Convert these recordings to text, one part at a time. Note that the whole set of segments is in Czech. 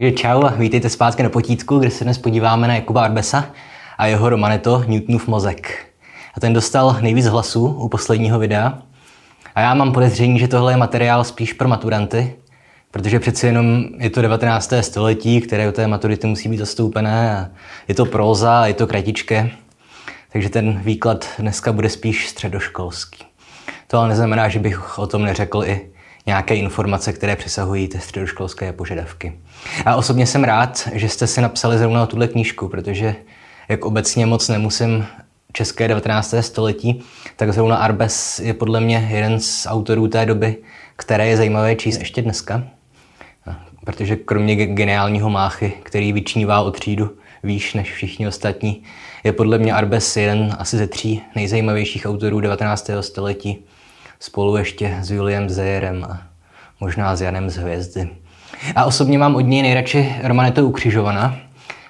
Čau a vítejte zpátky na potítku, kde se dnes podíváme na Jakuba Arbesa a jeho romaneto Newtonův mozek. A ten dostal nejvíc hlasů u posledního videa. A já mám podezření, že tohle je materiál spíš pro maturanty, protože přeci jenom je to 19. století, které u té maturity musí být zastoupené a je to próza, je to kratičké, takže ten výklad dneska bude spíš středoškolský. To ale neznamená, že bych o tom neřekl i nějaké informace, které přesahují ty středoškolské požadavky. A osobně jsem rád, že jste si napsali zrovna tuhle knížku, protože jak obecně moc nemusím české 19. století, tak zrovna Arbes je podle mě jeden z autorů té doby, které je zajímavé číst ještě dneska. Protože kromě geniálního máchy, který vyčnívá o třídu výš než všichni ostatní, je podle mě Arbes jeden asi ze tří nejzajímavějších autorů 19. století spolu ještě s William Zayerem a možná s Janem z Hvězdy. A osobně mám od něj nejradši Romaneto ukřižovaná,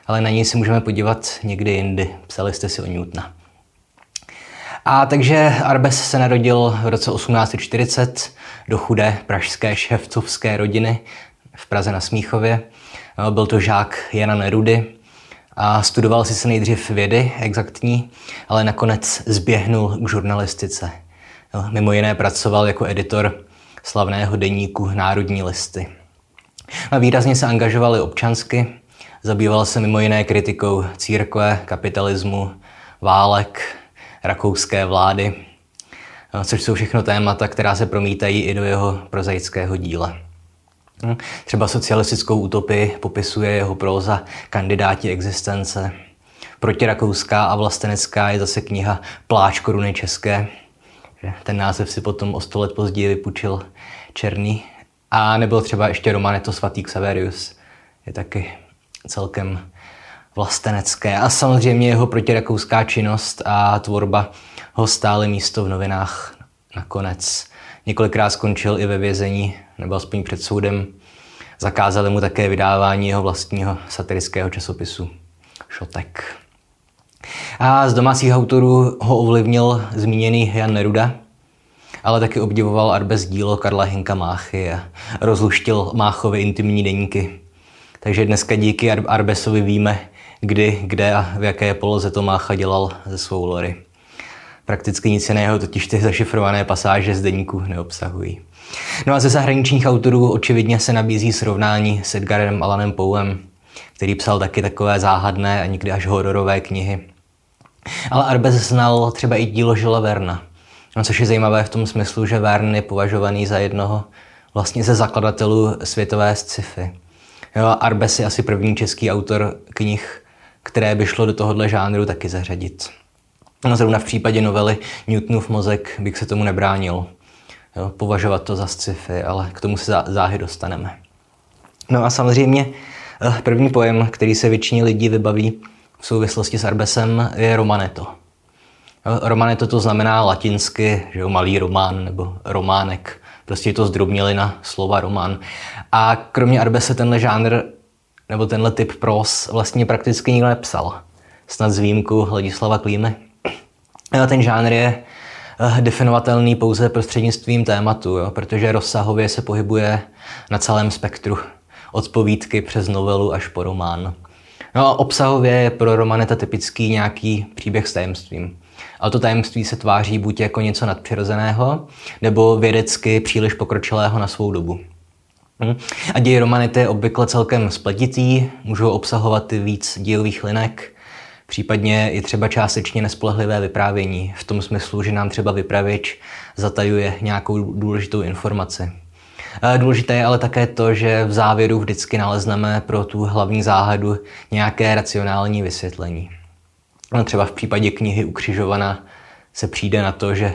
ale na něj si můžeme podívat někdy jindy. Psali jste si o Newtona. A takže Arbes se narodil v roce 1840 do chudé pražské ševcovské rodiny v Praze na Smíchově. Byl to žák Jana Nerudy a studoval si se nejdřív vědy exaktní, ale nakonec zběhnul k žurnalistice. Mimo jiné pracoval jako editor slavného deníku Národní listy. A výrazně se angažovali občansky, zabýval se mimo jiné kritikou církve, kapitalismu, válek, rakouské vlády, což jsou všechno témata, která se promítají i do jeho prozaického díla. Třeba socialistickou utopii popisuje jeho próza Kandidáti existence. Protirakouská a vlastenecká je zase kniha Pláč koruny české, ten název si potom o sto let později vypučil Černý. A nebyl třeba ještě Romaneto svatý Xaverius. Je taky celkem vlastenecké. A samozřejmě jeho protirakouská činnost a tvorba ho stály místo v novinách nakonec. Několikrát skončil i ve vězení, nebo aspoň před soudem. Zakázali mu také vydávání jeho vlastního satirického časopisu Šotek. A z domácích autorů ho ovlivnil zmíněný Jan Neruda, ale taky obdivoval Arbes dílo Karla Hinka Máchy a rozluštil Máchovi intimní deníky. Takže dneska díky Arbesovi víme, kdy, kde a v jaké poloze to Mácha dělal ze svou lory. Prakticky nic jiného totiž ty zašifrované pasáže z deníku neobsahují. No a ze zahraničních autorů očividně se nabízí srovnání s Edgarem Alanem Poem, který psal taky takové záhadné a někdy až hororové knihy. Ale Arbes znal třeba i dílo Žila Verna, což je zajímavé v tom smyslu, že Vern je považovaný za jednoho vlastně ze zakladatelů světové sci-fi. Jo, Arbes je asi první český autor knih, které by šlo do tohohle žánru taky zařadit. No zrovna v případě novely Newtonův mozek bych se tomu nebránil. Jo, považovat to za sci-fi, ale k tomu se záhy dostaneme. No a samozřejmě eh, první pojem, který se většině lidí vybaví, v souvislosti s Arbesem je Romaneto. Romaneto to znamená latinsky, že jo, malý román nebo románek. Prostě to zdrobnělina slova román. A kromě Arbese tenhle žánr nebo tenhle typ pros vlastně prakticky nikdo nepsal. Snad z výjimku Hladislava Klímy. A ten žánr je eh, definovatelný pouze prostřednictvím tématu, jo, protože rozsahově se pohybuje na celém spektru. Od povídky přes novelu až po román. No a obsahově je pro Romaneta typický nějaký příběh s tajemstvím. Ale to tajemství se tváří buď jako něco nadpřirozeného, nebo vědecky příliš pokročilého na svou dobu. Hm? A děj Romanity je obvykle celkem spletitý, můžou obsahovat i víc dějových linek, případně i třeba částečně nespolehlivé vyprávění, v tom smyslu, že nám třeba vypravěč zatajuje nějakou důležitou informaci. Důležité je ale také to, že v závěru vždycky nalezneme pro tu hlavní záhadu nějaké racionální vysvětlení. No, třeba v případě knihy Ukřižovaná se přijde na to, že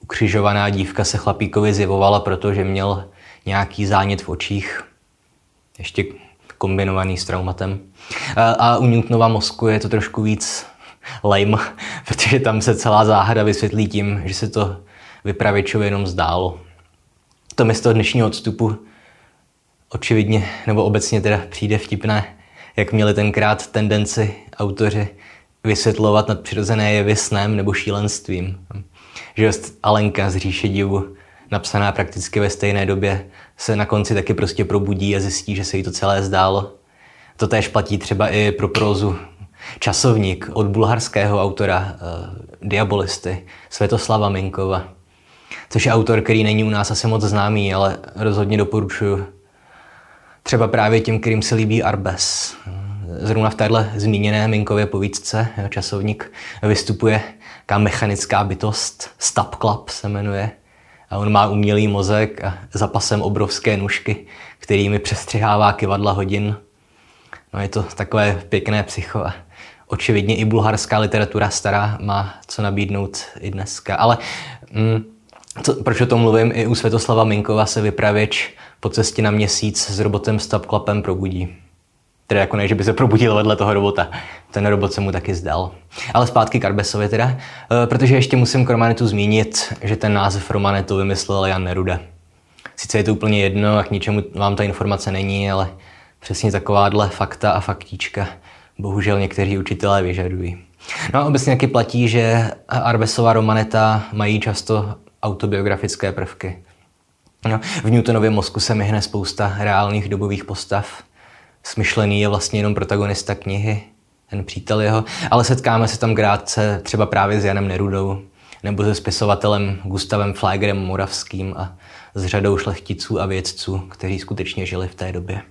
ukřižovaná dívka se chlapíkovi zjevovala, protože měl nějaký zánět v očích, ještě kombinovaný s traumatem. A u Newtonova mozku je to trošku víc lame, protože tam se celá záhada vysvětlí tím, že se to vypravěčovi jenom zdálo to mi z toho dnešního odstupu očividně, nebo obecně teda přijde vtipné, jak měli tenkrát tendenci autoři vysvětlovat nadpřirozené jevy snem nebo šílenstvím. Že Alenka z říše divu napsaná prakticky ve stejné době, se na konci taky prostě probudí a zjistí, že se jí to celé zdálo. To též platí třeba i pro prózu Časovník od bulharského autora uh, Diabolisty Svetoslava Minkova, což je autor, který není u nás asi moc známý, ale rozhodně doporučuju. Třeba právě těm, kterým se líbí Arbes. Zrovna v téhle zmíněné Minkově povídce časovník vystupuje jaká mechanická bytost, Stab Club se jmenuje. A on má umělý mozek a zapasem obrovské nůžky, kterými přestřihává kivadla hodin. No je to takové pěkné psycho a očividně i bulharská literatura stará má co nabídnout i dneska. Ale mm, co, proč o tom mluvím? I u Světoslava Minkova se vypravěč po cestě na měsíc s robotem Klapem probudí. Tedy jako ne, že by se probudil vedle toho robota. Ten robot se mu taky zdal. Ale zpátky k Arbesovi teda, e, protože ještě musím k Romanetu zmínit, že ten název Romanetu vymyslel Jan Neruda. Sice je to úplně jedno a k ničemu vám ta informace není, ale přesně takováhle fakta a faktíčka bohužel někteří učitelé vyžadují. No a obecně taky platí, že Arbesova romaneta mají často autobiografické prvky. No, v Newtonově mozku se myhne spousta reálných dobových postav. Smyšlený je vlastně jenom protagonista knihy, ten přítel jeho, ale setkáme se tam krátce třeba právě s Janem Nerudou nebo se spisovatelem Gustavem Fleigerem Moravským a s řadou šlechticů a vědců, kteří skutečně žili v té době.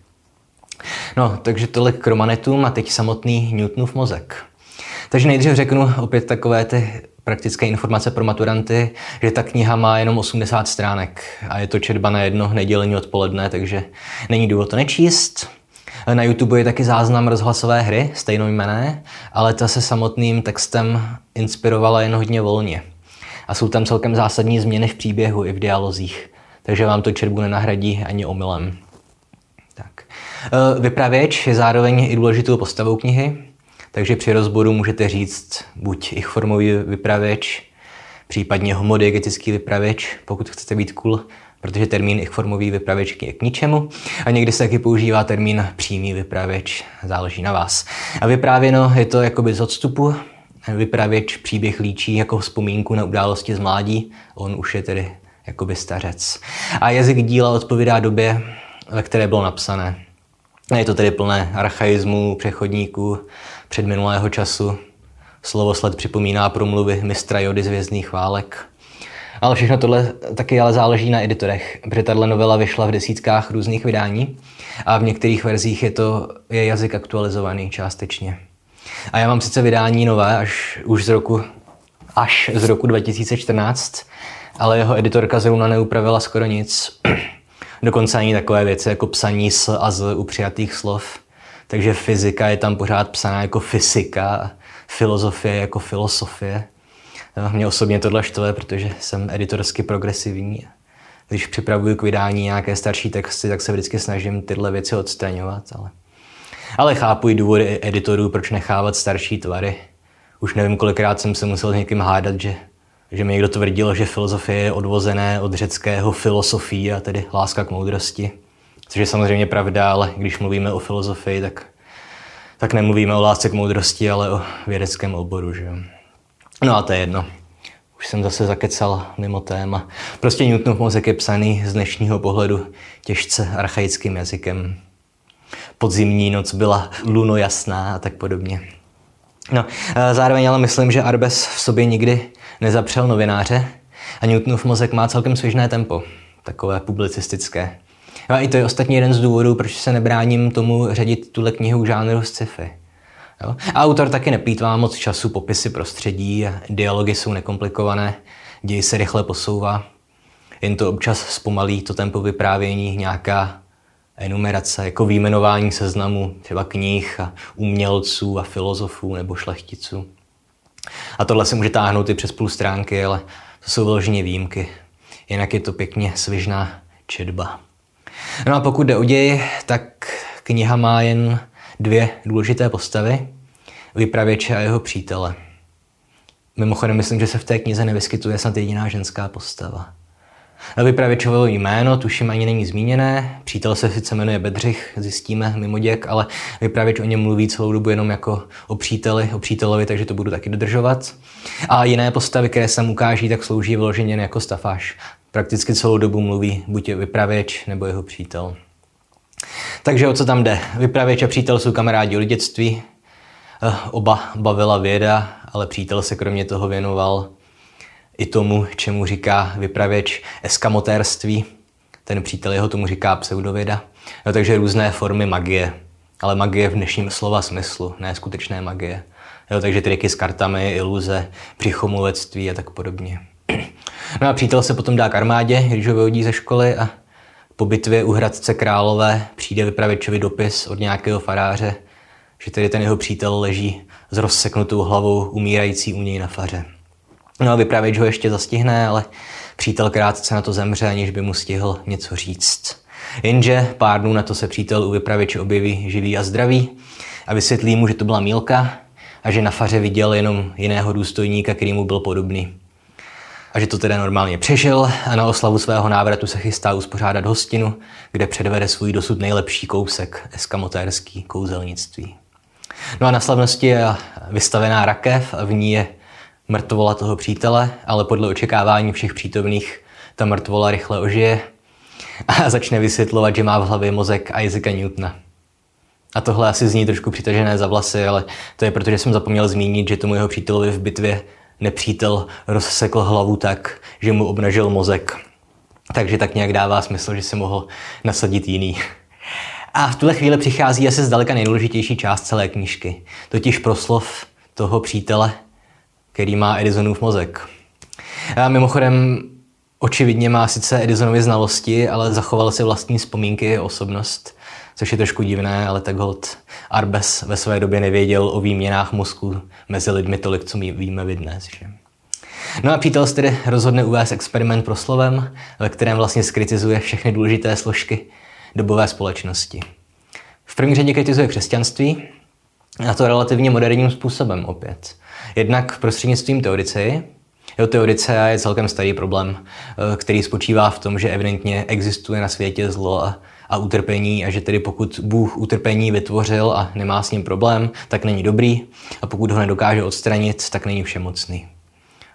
No, takže tolik k romanetům a teď samotný Newtonův mozek. Takže nejdřív řeknu opět takové ty praktické informace pro maturanty, že ta kniha má jenom 80 stránek a je to četba na jedno nedělení odpoledne, takže není důvod to nečíst. Na YouTube je taky záznam rozhlasové hry, stejnojmené, ale ta se samotným textem inspirovala jen hodně volně. A jsou tam celkem zásadní změny v příběhu i v dialozích, takže vám to četbu nenahradí ani omylem. Tak. E, vypravěč je zároveň i důležitou postavou knihy, takže při rozboru můžete říct buď ich formový vypravěč, případně homodiegetický vypravěč, pokud chcete být cool, protože termín ich formový vypravěč je k ničemu. A někdy se taky používá termín přímý vypravěč, záleží na vás. A vyprávěno je to jakoby z odstupu, vypravěč příběh líčí jako vzpomínku na události z mládí, on už je tedy jakoby stařec. A jazyk díla odpovídá době, ve které bylo napsané. Je to tedy plné archaismu, přechodníků, předminulého času. Slovo sled připomíná promluvy mistra Jody z Vězdných válek. Ale všechno tohle taky ale záleží na editorech, protože tahle novela vyšla v desítkách různých vydání a v některých verzích je to je jazyk aktualizovaný částečně. A já mám sice vydání nové až už z roku, až z roku 2014, ale jeho editorka zrovna neupravila skoro nic. Dokonce ani takové věci jako psaní s a z u přijatých slov. Takže fyzika je tam pořád psaná jako fyzika, filozofie jako filosofie. Mě osobně tohle štve, protože jsem editorsky progresivní. Když připravuju k vydání nějaké starší texty, tak se vždycky snažím tyhle věci odstraňovat. Ale, ale chápu i důvody editorů, proč nechávat starší tvary. Už nevím, kolikrát jsem se musel s někým hádat, že, že mi někdo tvrdil, že filozofie je odvozené od řeckého filosofii a tedy láska k moudrosti. Což je samozřejmě pravda, ale když mluvíme o filozofii, tak, tak nemluvíme o lásce k moudrosti, ale o vědeckém oboru. Že? No a to je jedno. Už jsem zase zakecal mimo téma. Prostě Newtonův mozek je psaný z dnešního pohledu těžce archaickým jazykem. Podzimní noc byla luno jasná a tak podobně. No, zároveň ale myslím, že Arbes v sobě nikdy nezapřel novináře a Newtonův mozek má celkem svěžné tempo, takové publicistické. A i to je ostatně jeden z důvodů, proč se nebráním tomu řadit tuhle knihu žánru sci-fi. Jo? A autor taky neplýtvá moc času, popisy prostředí, dialogy jsou nekomplikované, děj se rychle posouvá, jen to občas zpomalí to tempo vyprávění, nějaká enumerace, jako výjmenování seznamu třeba knih a umělců a filozofů nebo šlechticů. A tohle se může táhnout i přes půl stránky, ale to jsou vyloženě výjimky. Jinak je to pěkně svižná četba. No a pokud jde o děj, tak kniha má jen dvě důležité postavy, vypravěče a jeho přítele. Mimochodem myslím, že se v té knize nevyskytuje snad jediná ženská postava. Na vypravěčovo jméno tuším ani není zmíněné, přítel se sice jmenuje Bedřich, zjistíme mimo děk, ale vypravěč o něm mluví celou dobu jenom jako o příteli, o přítelovi, takže to budu taky dodržovat. A jiné postavy, které se ukáží, tak slouží vyloženě jako stafáž. Prakticky celou dobu mluví buď je vypravěč nebo jeho přítel. Takže o co tam jde? Vypravěč a přítel jsou kamarádi od dětství. Eh, oba bavila věda, ale přítel se kromě toho věnoval i tomu, čemu říká vypravěč eskamotérství. Ten přítel jeho tomu říká pseudověda. No, takže různé formy magie. Ale magie v dnešním slova smyslu, ne skutečné magie. Jo, takže triky s kartami, iluze, přichomovectví a tak podobně. No a přítel se potom dá k armádě, když ho vyhodí ze školy a po bitvě u Hradce Králové přijde vypravěčovi dopis od nějakého faráře, že tedy ten jeho přítel leží s rozseknutou hlavou umírající u něj na faře. No a vypravěč ho ještě zastihne, ale přítel krátce na to zemře, aniž by mu stihl něco říct. Jenže pár dnů na to se přítel u vypravěče objeví živý a zdravý a vysvětlí mu, že to byla Mílka a že na faře viděl jenom jiného důstojníka, který mu byl podobný. A že to teda normálně přežil a na oslavu svého návratu se chystá uspořádat hostinu, kde předvede svůj dosud nejlepší kousek eskamotérský kouzelnictví. No a na slavnosti je vystavená rakev a v ní je mrtvola toho přítele, ale podle očekávání všech přítomných ta mrtvola rychle ožije a začne vysvětlovat, že má v hlavě mozek Isaaca Newtona. A tohle asi zní trošku přitažené za vlasy, ale to je proto, že jsem zapomněl zmínit, že tomu jeho přítelovi v bitvě nepřítel rozsekl hlavu tak, že mu obnažil mozek. Takže tak nějak dává smysl, že se mohl nasadit jiný. A v tuhle chvíli přichází asi zdaleka nejdůležitější část celé knížky, totiž proslov toho přítele, který má Edisonův mozek. A mimochodem, očividně má sice Edisonovy znalosti, ale zachoval si vlastní vzpomínky a osobnost, což je trošku divné, ale tak hod Arbes ve své době nevěděl o výměnách mozku mezi lidmi tolik, co my víme vy dnes. Že? No a přítel tedy rozhodne uvést experiment proslovem, ve kterém vlastně skritizuje všechny důležité složky dobové společnosti. V první řadě kritizuje křesťanství, a to relativně moderním způsobem opět. Jednak prostřednictvím teorici. Jo, teorice je celkem starý problém, eh, který spočívá v tom, že evidentně existuje na světě zlo a, a utrpení a že tedy pokud Bůh utrpení vytvořil a nemá s ním problém, tak není dobrý a pokud ho nedokáže odstranit, tak není všemocný.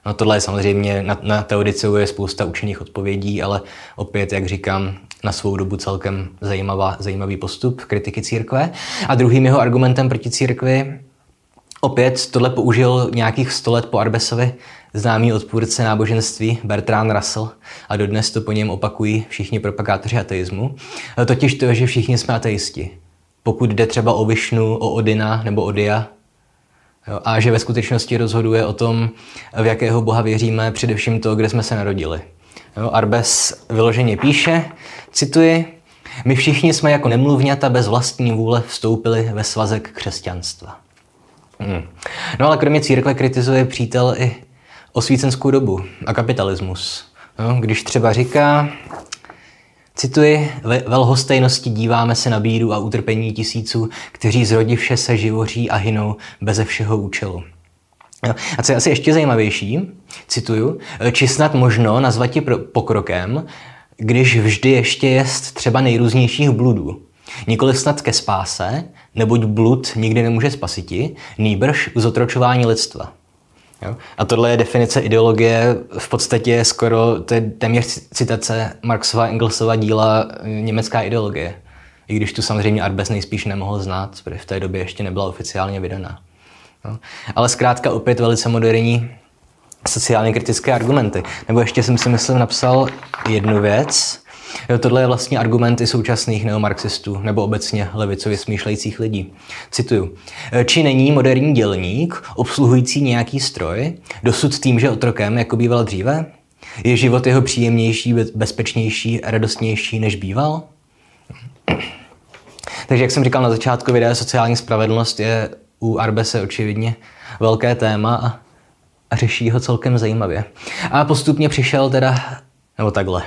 No tohle je samozřejmě, na, na teorice je spousta učených odpovědí, ale opět, jak říkám, na svou dobu celkem zajímavá, zajímavý postup kritiky církve. A druhým jeho argumentem proti církvi Opět tohle použil nějakých 100 let po Arbesovi známý odpůrce náboženství Bertrand Russell a dodnes to po něm opakují všichni propagátoři ateismu. Totiž to, že všichni jsme ateisti. Pokud jde třeba o Višnu, o Odina nebo Odia, jo, a že ve skutečnosti rozhoduje o tom, v jakého boha věříme, především to, kde jsme se narodili. Jo, Arbes vyloženě píše, cituji, my všichni jsme jako nemluvňata bez vlastní vůle vstoupili ve svazek křesťanstva. Hmm. No ale kromě církve kritizuje přítel i osvícenskou dobu a kapitalismus. No, když třeba říká, cituji, ve velhostejnosti díváme se na bídu a utrpení tisíců, kteří zrodivše se živoří a hynou beze všeho účelu. A co je asi ještě zajímavější, cituju, či snad možno nazvat pokrokem, když vždy ještě jest třeba nejrůznějších bludů. Nikoli snad ke spáse, neboť blud nikdy nemůže spasiti, nýbrž k zotročování lidstva. Jo? A tohle je definice ideologie, v podstatě skoro, to je téměř citace Marxova Engelsova díla eh, Německá ideologie. I když tu samozřejmě Arbes nejspíš nemohl znát, protože v té době ještě nebyla oficiálně vydaná. Jo? Ale zkrátka opět velice moderní sociálně kritické argumenty. Nebo ještě jsem si myslím napsal jednu věc, tohle je vlastně argument i současných neomarxistů nebo obecně levicově smýšlejících lidí. Cituju. Či není moderní dělník obsluhující nějaký stroj dosud tím, že otrokem, jako býval dříve? Je život jeho příjemnější, bezpečnější, radostnější, než býval? Takže jak jsem říkal na začátku videa, sociální spravedlnost je u Arbese očividně velké téma a, a řeší ho celkem zajímavě. A postupně přišel teda, nebo takhle,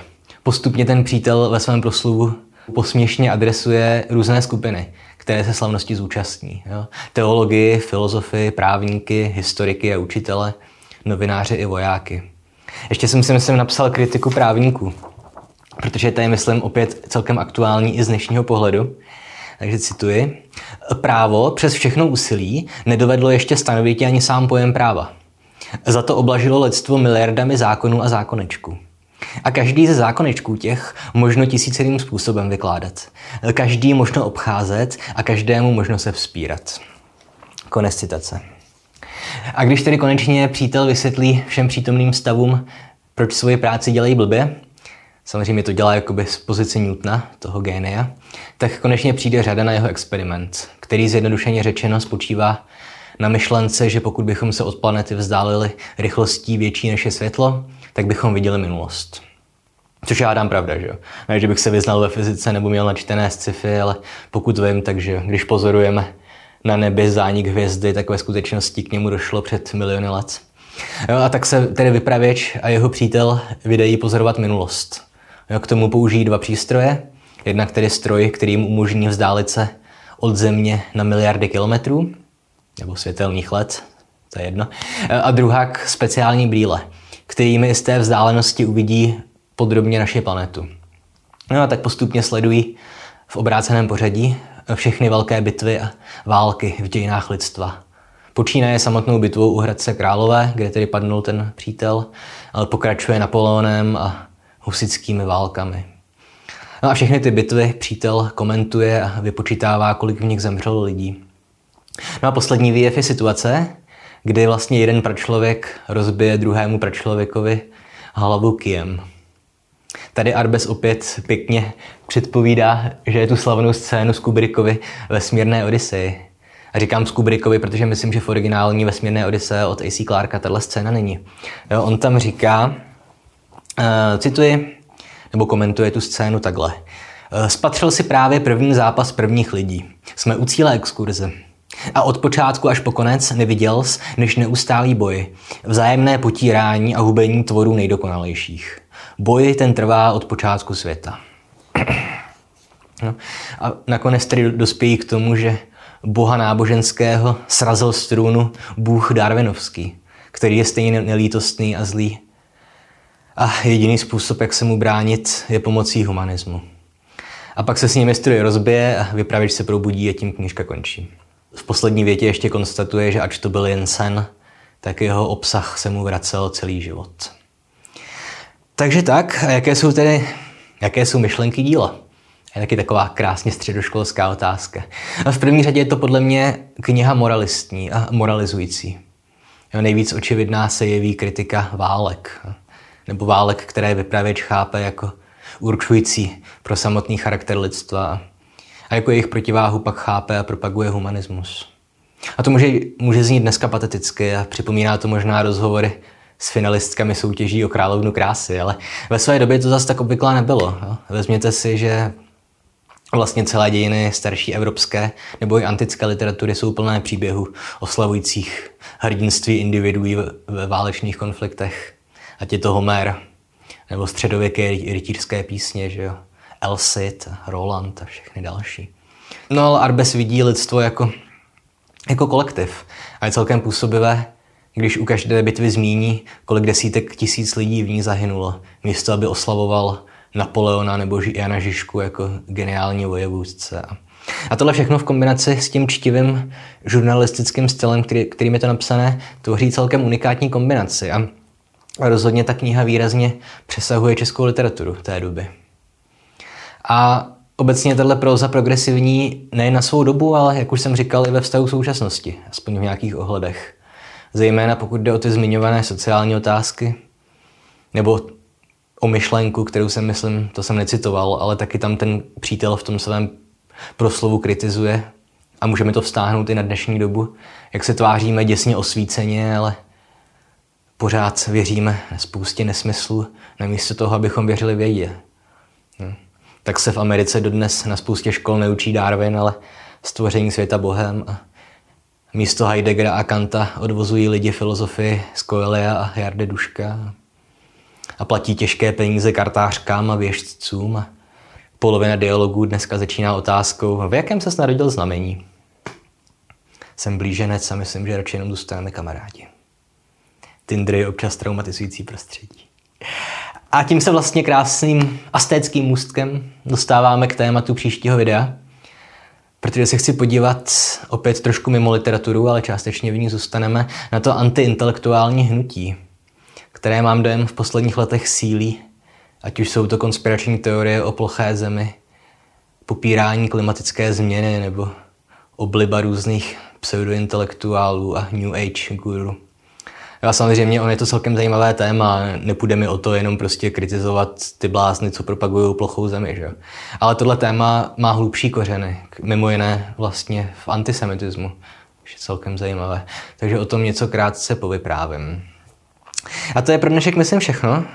Postupně ten přítel ve svém proslovu posměšně adresuje různé skupiny, které se slavnosti zúčastní. Jo? Teologii, filozofy, právníky, historiky a učitele, novináře i vojáky. Ještě jsem si myslím napsal kritiku právníků, protože to je, myslím, opět celkem aktuální i z dnešního pohledu. Takže cituji. Právo přes všechno úsilí nedovedlo ještě stanovit ani sám pojem práva. Za to oblažilo lidstvo miliardami zákonů a zákonečků. A každý ze zákoničků těch možno tisícerým způsobem vykládat. Každý možno obcházet a každému možno se vzpírat. Konec citace. A když tedy konečně přítel vysvětlí všem přítomným stavům, proč svoji práci dělají blbě, samozřejmě to dělá jakoby z pozice Newtona, toho génia, tak konečně přijde řada na jeho experiment, který zjednodušeně řečeno spočívá na myšlence, že pokud bychom se od planety vzdálili rychlostí větší než je světlo, tak bychom viděli minulost. Což já dám pravda, že jo. Ne, že bych se vyznal ve fyzice nebo měl načtené sci-fi, ale pokud vím, takže když pozorujeme na nebi zánik hvězdy, tak ve skutečnosti k němu došlo před miliony let. Jo, a tak se tedy vypravěč a jeho přítel vydají pozorovat minulost. Jo, k tomu použijí dva přístroje. Jednak tedy stroj, který jim umožní vzdálit se od Země na miliardy kilometrů, nebo světelných let, to je jedno. A druhá speciální brýle, kterými z té vzdálenosti uvidí podrobně naši planetu. No a tak postupně sledují v obráceném pořadí všechny velké bitvy a války v dějinách lidstva. Počínaje samotnou bitvou u Hradce Králové, kde tedy padnul ten přítel, ale pokračuje Napoleonem a husickými válkami. No a všechny ty bitvy přítel komentuje a vypočítává, kolik v nich zemřelo lidí. No a poslední výjev je situace, kdy vlastně jeden pračlověk rozbije druhému pračlověkovi hlavu kijem. Tady Arbes opět pěkně předpovídá, že je tu slavnou scénu z Kubrickovy Vesmírné Odyseji. A říkám z Kubrickovi, protože myslím, že v originální Vesmírné Odyseje od A.C. Clarka tahle scéna není. Jo, on tam říká, uh, cituji, nebo komentuje tu scénu takhle. Uh, spatřil si právě první zápas prvních lidí. Jsme u cíle exkurze. A od počátku až po konec neviděl než neustálý boj, vzájemné potírání a hubení tvorů nejdokonalejších. Boj ten trvá od počátku světa. No. A nakonec tedy dospějí k tomu, že boha náboženského srazil z trůnu bůh Darwinovský, který je stejně nelítostný a zlý. A jediný způsob, jak se mu bránit, je pomocí humanismu. A pak se s nimi stroj rozbije a vypravěč se probudí a tím knížka končí. V poslední větě ještě konstatuje, že ač to byl jen sen, tak jeho obsah se mu vracel celý život. Takže tak, a jaké jsou tedy, jaké jsou myšlenky díla? Je taky taková krásně středoškolská otázka. A v první řadě je to podle mě kniha moralistní a moralizující. Jo, nejvíc očividná se jeví kritika válek. Nebo válek, které vypravěč chápe jako určující pro samotný charakter lidstva. A jako jejich protiváhu pak chápe a propaguje humanismus. A to může, může znít dneska pateticky a připomíná to možná rozhovory s finalistkami soutěží o královnu krásy, ale ve své době to zase tak obvyklá nebylo. Jo. Vezměte si, že vlastně celé dějiny starší evropské nebo i antické literatury jsou plné příběhů oslavujících hrdinství individuí ve válečných konfliktech. Ať je to Homer, nebo středověké rytířské písně, že jo? El Cid, Roland a všechny další. No ale Arbes vidí lidstvo jako, jako kolektiv a je celkem působivé, když u každé bitvy zmíní, kolik desítek tisíc lidí v ní zahynulo, místo aby oslavoval Napoleona nebo Jana Žižku jako geniální vojevůdce. A tohle všechno v kombinaci s tím čtivým žurnalistickým stylem, který, kterým je to napsané, tvoří celkem unikátní kombinaci. A rozhodně ta kniha výrazně přesahuje českou literaturu té doby. A obecně tahle proza progresivní nejen na svou dobu, ale jak už jsem říkal, i ve vztahu současnosti, aspoň v nějakých ohledech. Zejména pokud jde o ty zmiňované sociální otázky, nebo o myšlenku, kterou jsem myslím, to jsem necitoval, ale taky tam ten přítel v tom svém proslovu kritizuje a můžeme to vztáhnout i na dnešní dobu, jak se tváříme děsně osvíceně, ale pořád věříme spoustě nesmyslu, namísto toho, abychom věřili vědě. Tak se v Americe dodnes na spoustě škol neučí Darwin, ale stvoření světa Bohem a místo Heideggera a Kanta odvozují lidi filozofii z Coelia a Jarde Duška a platí těžké peníze kartářkám a věžcům. A polovina dialogů dneska začíná otázkou, v jakém se narodil znamení. Jsem blíženec a myslím, že radši jenom zůstaneme kamarádi. Tinder je občas traumatizující prostředí. A tím se vlastně krásným astéckým můstkem dostáváme k tématu příštího videa, protože se chci podívat opět trošku mimo literaturu, ale částečně v ní zůstaneme, na to antiintelektuální hnutí, které mám dojem v posledních letech sílí Ať už jsou to konspirační teorie o ploché zemi, popírání klimatické změny nebo obliba různých pseudointelektuálů a New Age guru. Já samozřejmě, on je to celkem zajímavé téma, nepůjde mi o to jenom prostě kritizovat ty blázny, co propagují plochou zemi, že? Ale tohle téma má hlubší kořeny, mimo jiné vlastně v antisemitismu, což je celkem zajímavé. Takže o tom něco krátce povyprávím. A to je pro dnešek, myslím, všechno.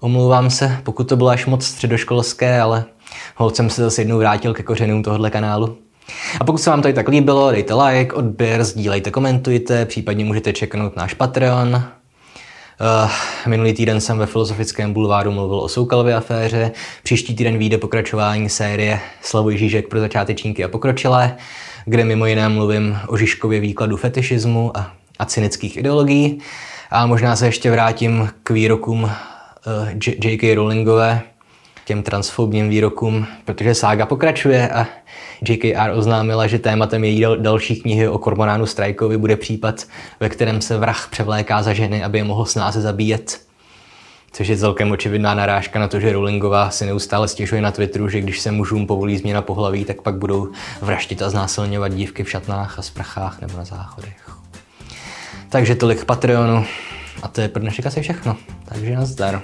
Omlouvám se, pokud to bylo až moc středoškolské, ale hold jsem se zase jednou vrátil ke kořenům tohohle kanálu. A pokud se vám tady tak líbilo, dejte like, odběr, sdílejte, komentujte, případně můžete čeknout náš Patreon. Uh, minulý týden jsem ve Filozofickém bulváru mluvil o Soukalově aféře, příští týden vyjde pokračování série Slavoj Žižek pro začátečníky a pokročilé, kde mimo jiné mluvím o Žižkově výkladu fetišismu a, a cynických ideologií. A možná se ještě vrátím k výrokům uh, J.K. Rowlingové, těm transfobním výrokům, protože sága pokračuje a JKR oznámila, že tématem její další knihy o kormoránu Strajkovi bude případ, ve kterém se vrah převléká za ženy, aby je mohl snáze zabíjet. Což je celkem očividná narážka na to, že Rowlingová si neustále stěžuje na Twitteru, že když se mužům povolí změna pohlaví, tak pak budou vraždit a znásilňovat dívky v šatnách a sprchách nebo na záchodech. Takže tolik Patreonu a to je pro dnešek asi všechno. Takže nazdar.